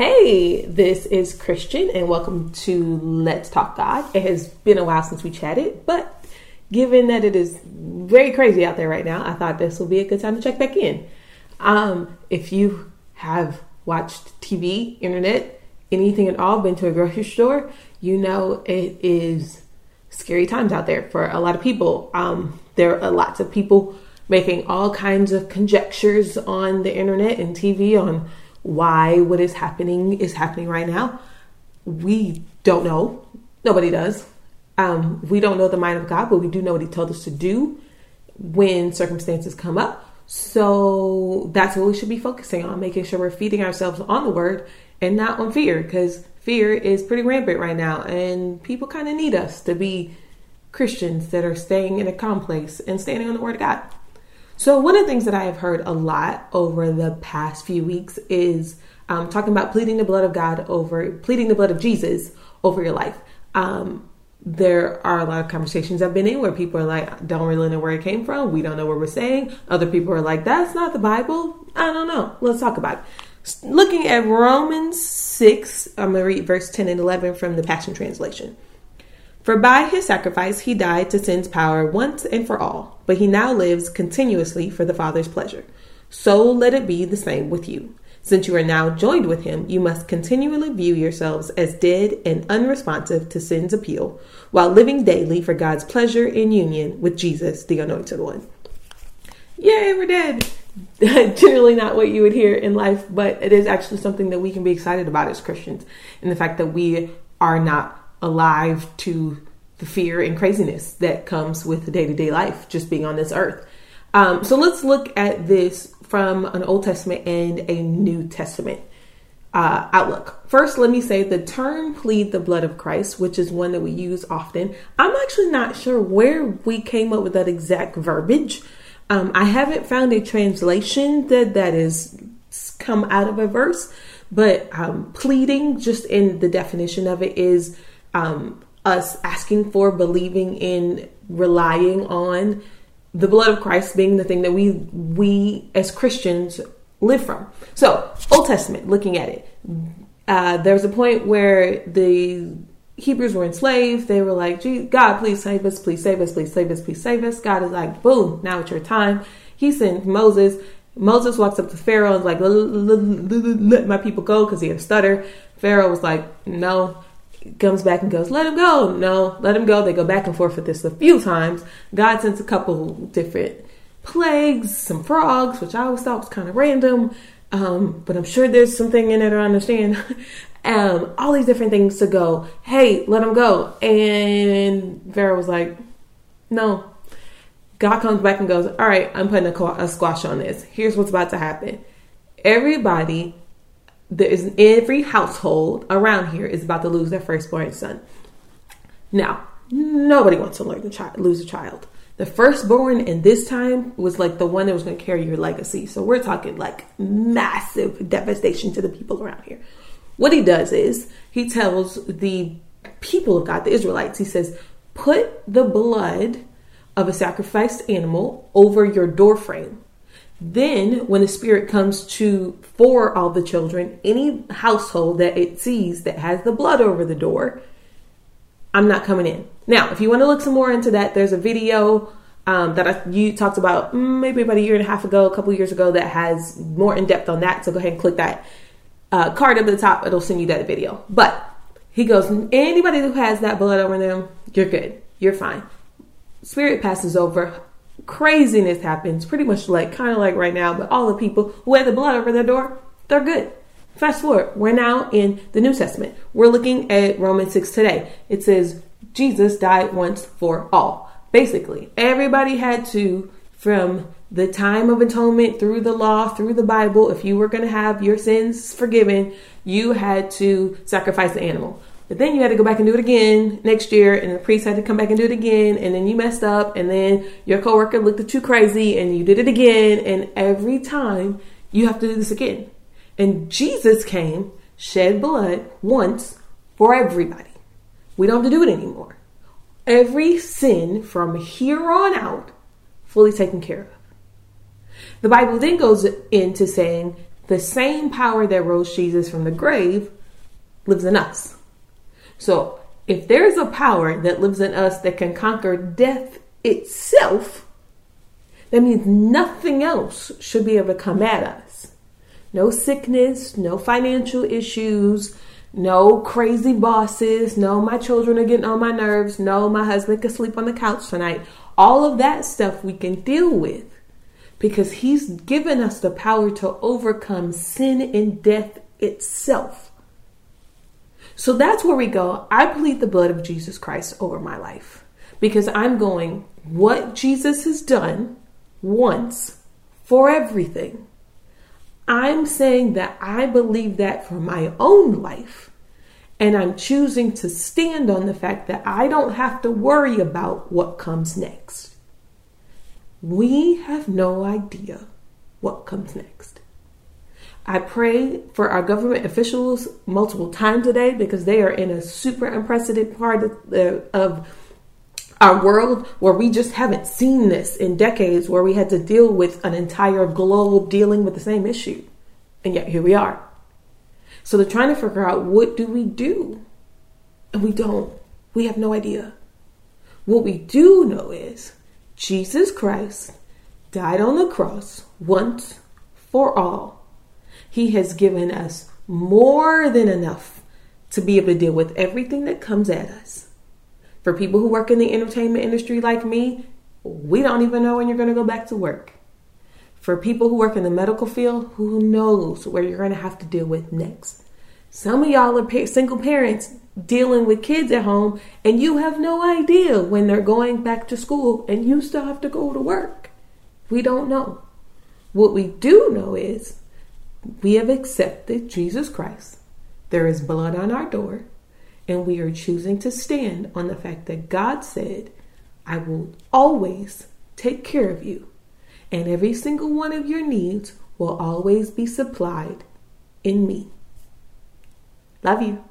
Hey, this is Christian, and welcome to Let's Talk God. It has been a while since we chatted, but given that it is very crazy out there right now, I thought this will be a good time to check back in. Um, if you have watched TV, internet, anything at all, been to a grocery store, you know it is scary times out there for a lot of people. Um, there are lots of people making all kinds of conjectures on the internet and TV on why what is happening is happening right now. We don't know. Nobody does. Um, we don't know the mind of God, but we do know what He told us to do when circumstances come up. So that's what we should be focusing on, making sure we're feeding ourselves on the Word and not on fear, because fear is pretty rampant right now, and people kind of need us to be Christians that are staying in a calm place and standing on the Word of God. So, one of the things that I have heard a lot over the past few weeks is um, talking about pleading the blood of God over, pleading the blood of Jesus over your life. Um, there are a lot of conversations I've been in where people are like, don't really know where it came from. We don't know what we're saying. Other people are like, that's not the Bible. I don't know. Let's talk about it. Looking at Romans 6, I'm going to read verse 10 and 11 from the Passion Translation. For by his sacrifice he died to sin's power once and for all, but he now lives continuously for the Father's pleasure. So let it be the same with you. Since you are now joined with him, you must continually view yourselves as dead and unresponsive to sin's appeal, while living daily for God's pleasure in union with Jesus, the Anointed One. Yay, we're dead! Generally, not what you would hear in life, but it is actually something that we can be excited about as Christians, and the fact that we are not alive to the fear and craziness that comes with the day to day life, just being on this earth. Um, so let's look at this from an Old Testament and a New Testament uh, outlook. First, let me say the term plead the blood of Christ, which is one that we use often. I'm actually not sure where we came up with that exact verbiage. Um, I haven't found a translation that that is come out of a verse, but um, pleading, just in the definition of it, is um, us asking for, believing in, relying on the blood of Christ being the thing that we we as Christians live from. So, Old Testament, looking at it, uh, was a point where the Hebrews were enslaved. They were like, God, please save us, please save us, please save us, please save us. God is like, boom, now it's your time. He sent Moses. Moses walks up to Pharaoh and is like, let my people go because he had a stutter. Pharaoh was like, no, comes back and goes, let him go. No, let him go. They go back and forth with this a few times. God sends a couple different plagues, some frogs, which I always thought was kind of random. Um, but I'm sure there's something in it I understand. um, all these different things to go, hey, let him go. And Pharaoh was like, no. God comes back and goes, all right, I'm putting a, a squash on this. Here's what's about to happen. Everybody there is every household around here is about to lose their firstborn son. Now, nobody wants to learn the child, lose a child. The firstborn in this time was like the one that was going to carry your legacy. So we're talking like massive devastation to the people around here. What he does is he tells the people of God, the Israelites, he says, put the blood of a sacrificed animal over your doorframe then, when the Spirit comes to for all the children, any household that it sees that has the blood over the door, I'm not coming in. Now, if you want to look some more into that, there's a video um, that I, you talked about mm, maybe about a year and a half ago, a couple years ago, that has more in depth on that. So go ahead and click that uh, card at the top. It'll send you that video. But he goes, anybody who has that blood over them, you're good. You're fine. Spirit passes over craziness happens, pretty much like kind of like right now, but all the people who had the blood over their door, they're good. Fast forward, we're now in the New Testament. We're looking at Romans 6 today. It says, Jesus died once for all. Basically, everybody had to, from the time of atonement through the law, through the Bible, if you were going to have your sins forgiven, you had to sacrifice the animal. But then you had to go back and do it again next year, and the priest had to come back and do it again, and then you messed up, and then your coworker looked at you crazy, and you did it again, and every time you have to do this again. And Jesus came, shed blood once for everybody. We don't have to do it anymore. Every sin from here on out, fully taken care of. The Bible then goes into saying the same power that rose Jesus from the grave lives in us. So if there's a power that lives in us that can conquer death itself, that means nothing else should be able to come at us. No sickness, no financial issues, no crazy bosses, no my children are getting on my nerves, no my husband can sleep on the couch tonight. All of that stuff we can deal with because he's given us the power to overcome sin and death itself. So that's where we go. I plead the blood of Jesus Christ over my life because I'm going, what Jesus has done once for everything. I'm saying that I believe that for my own life. And I'm choosing to stand on the fact that I don't have to worry about what comes next. We have no idea what comes next. I pray for our government officials multiple times a day because they are in a super unprecedented part of, uh, of our world where we just haven't seen this in decades, where we had to deal with an entire globe dealing with the same issue. And yet here we are. So they're trying to figure out what do we do? And we don't. We have no idea. What we do know is Jesus Christ died on the cross once for all. He has given us more than enough to be able to deal with everything that comes at us. For people who work in the entertainment industry like me, we don't even know when you're going to go back to work. For people who work in the medical field, who knows where you're going to have to deal with next? Some of y'all are single parents dealing with kids at home, and you have no idea when they're going back to school, and you still have to go to work. We don't know. What we do know is we have accepted Jesus Christ. There is blood on our door. And we are choosing to stand on the fact that God said, I will always take care of you, and every single one of your needs will always be supplied in me. Love you.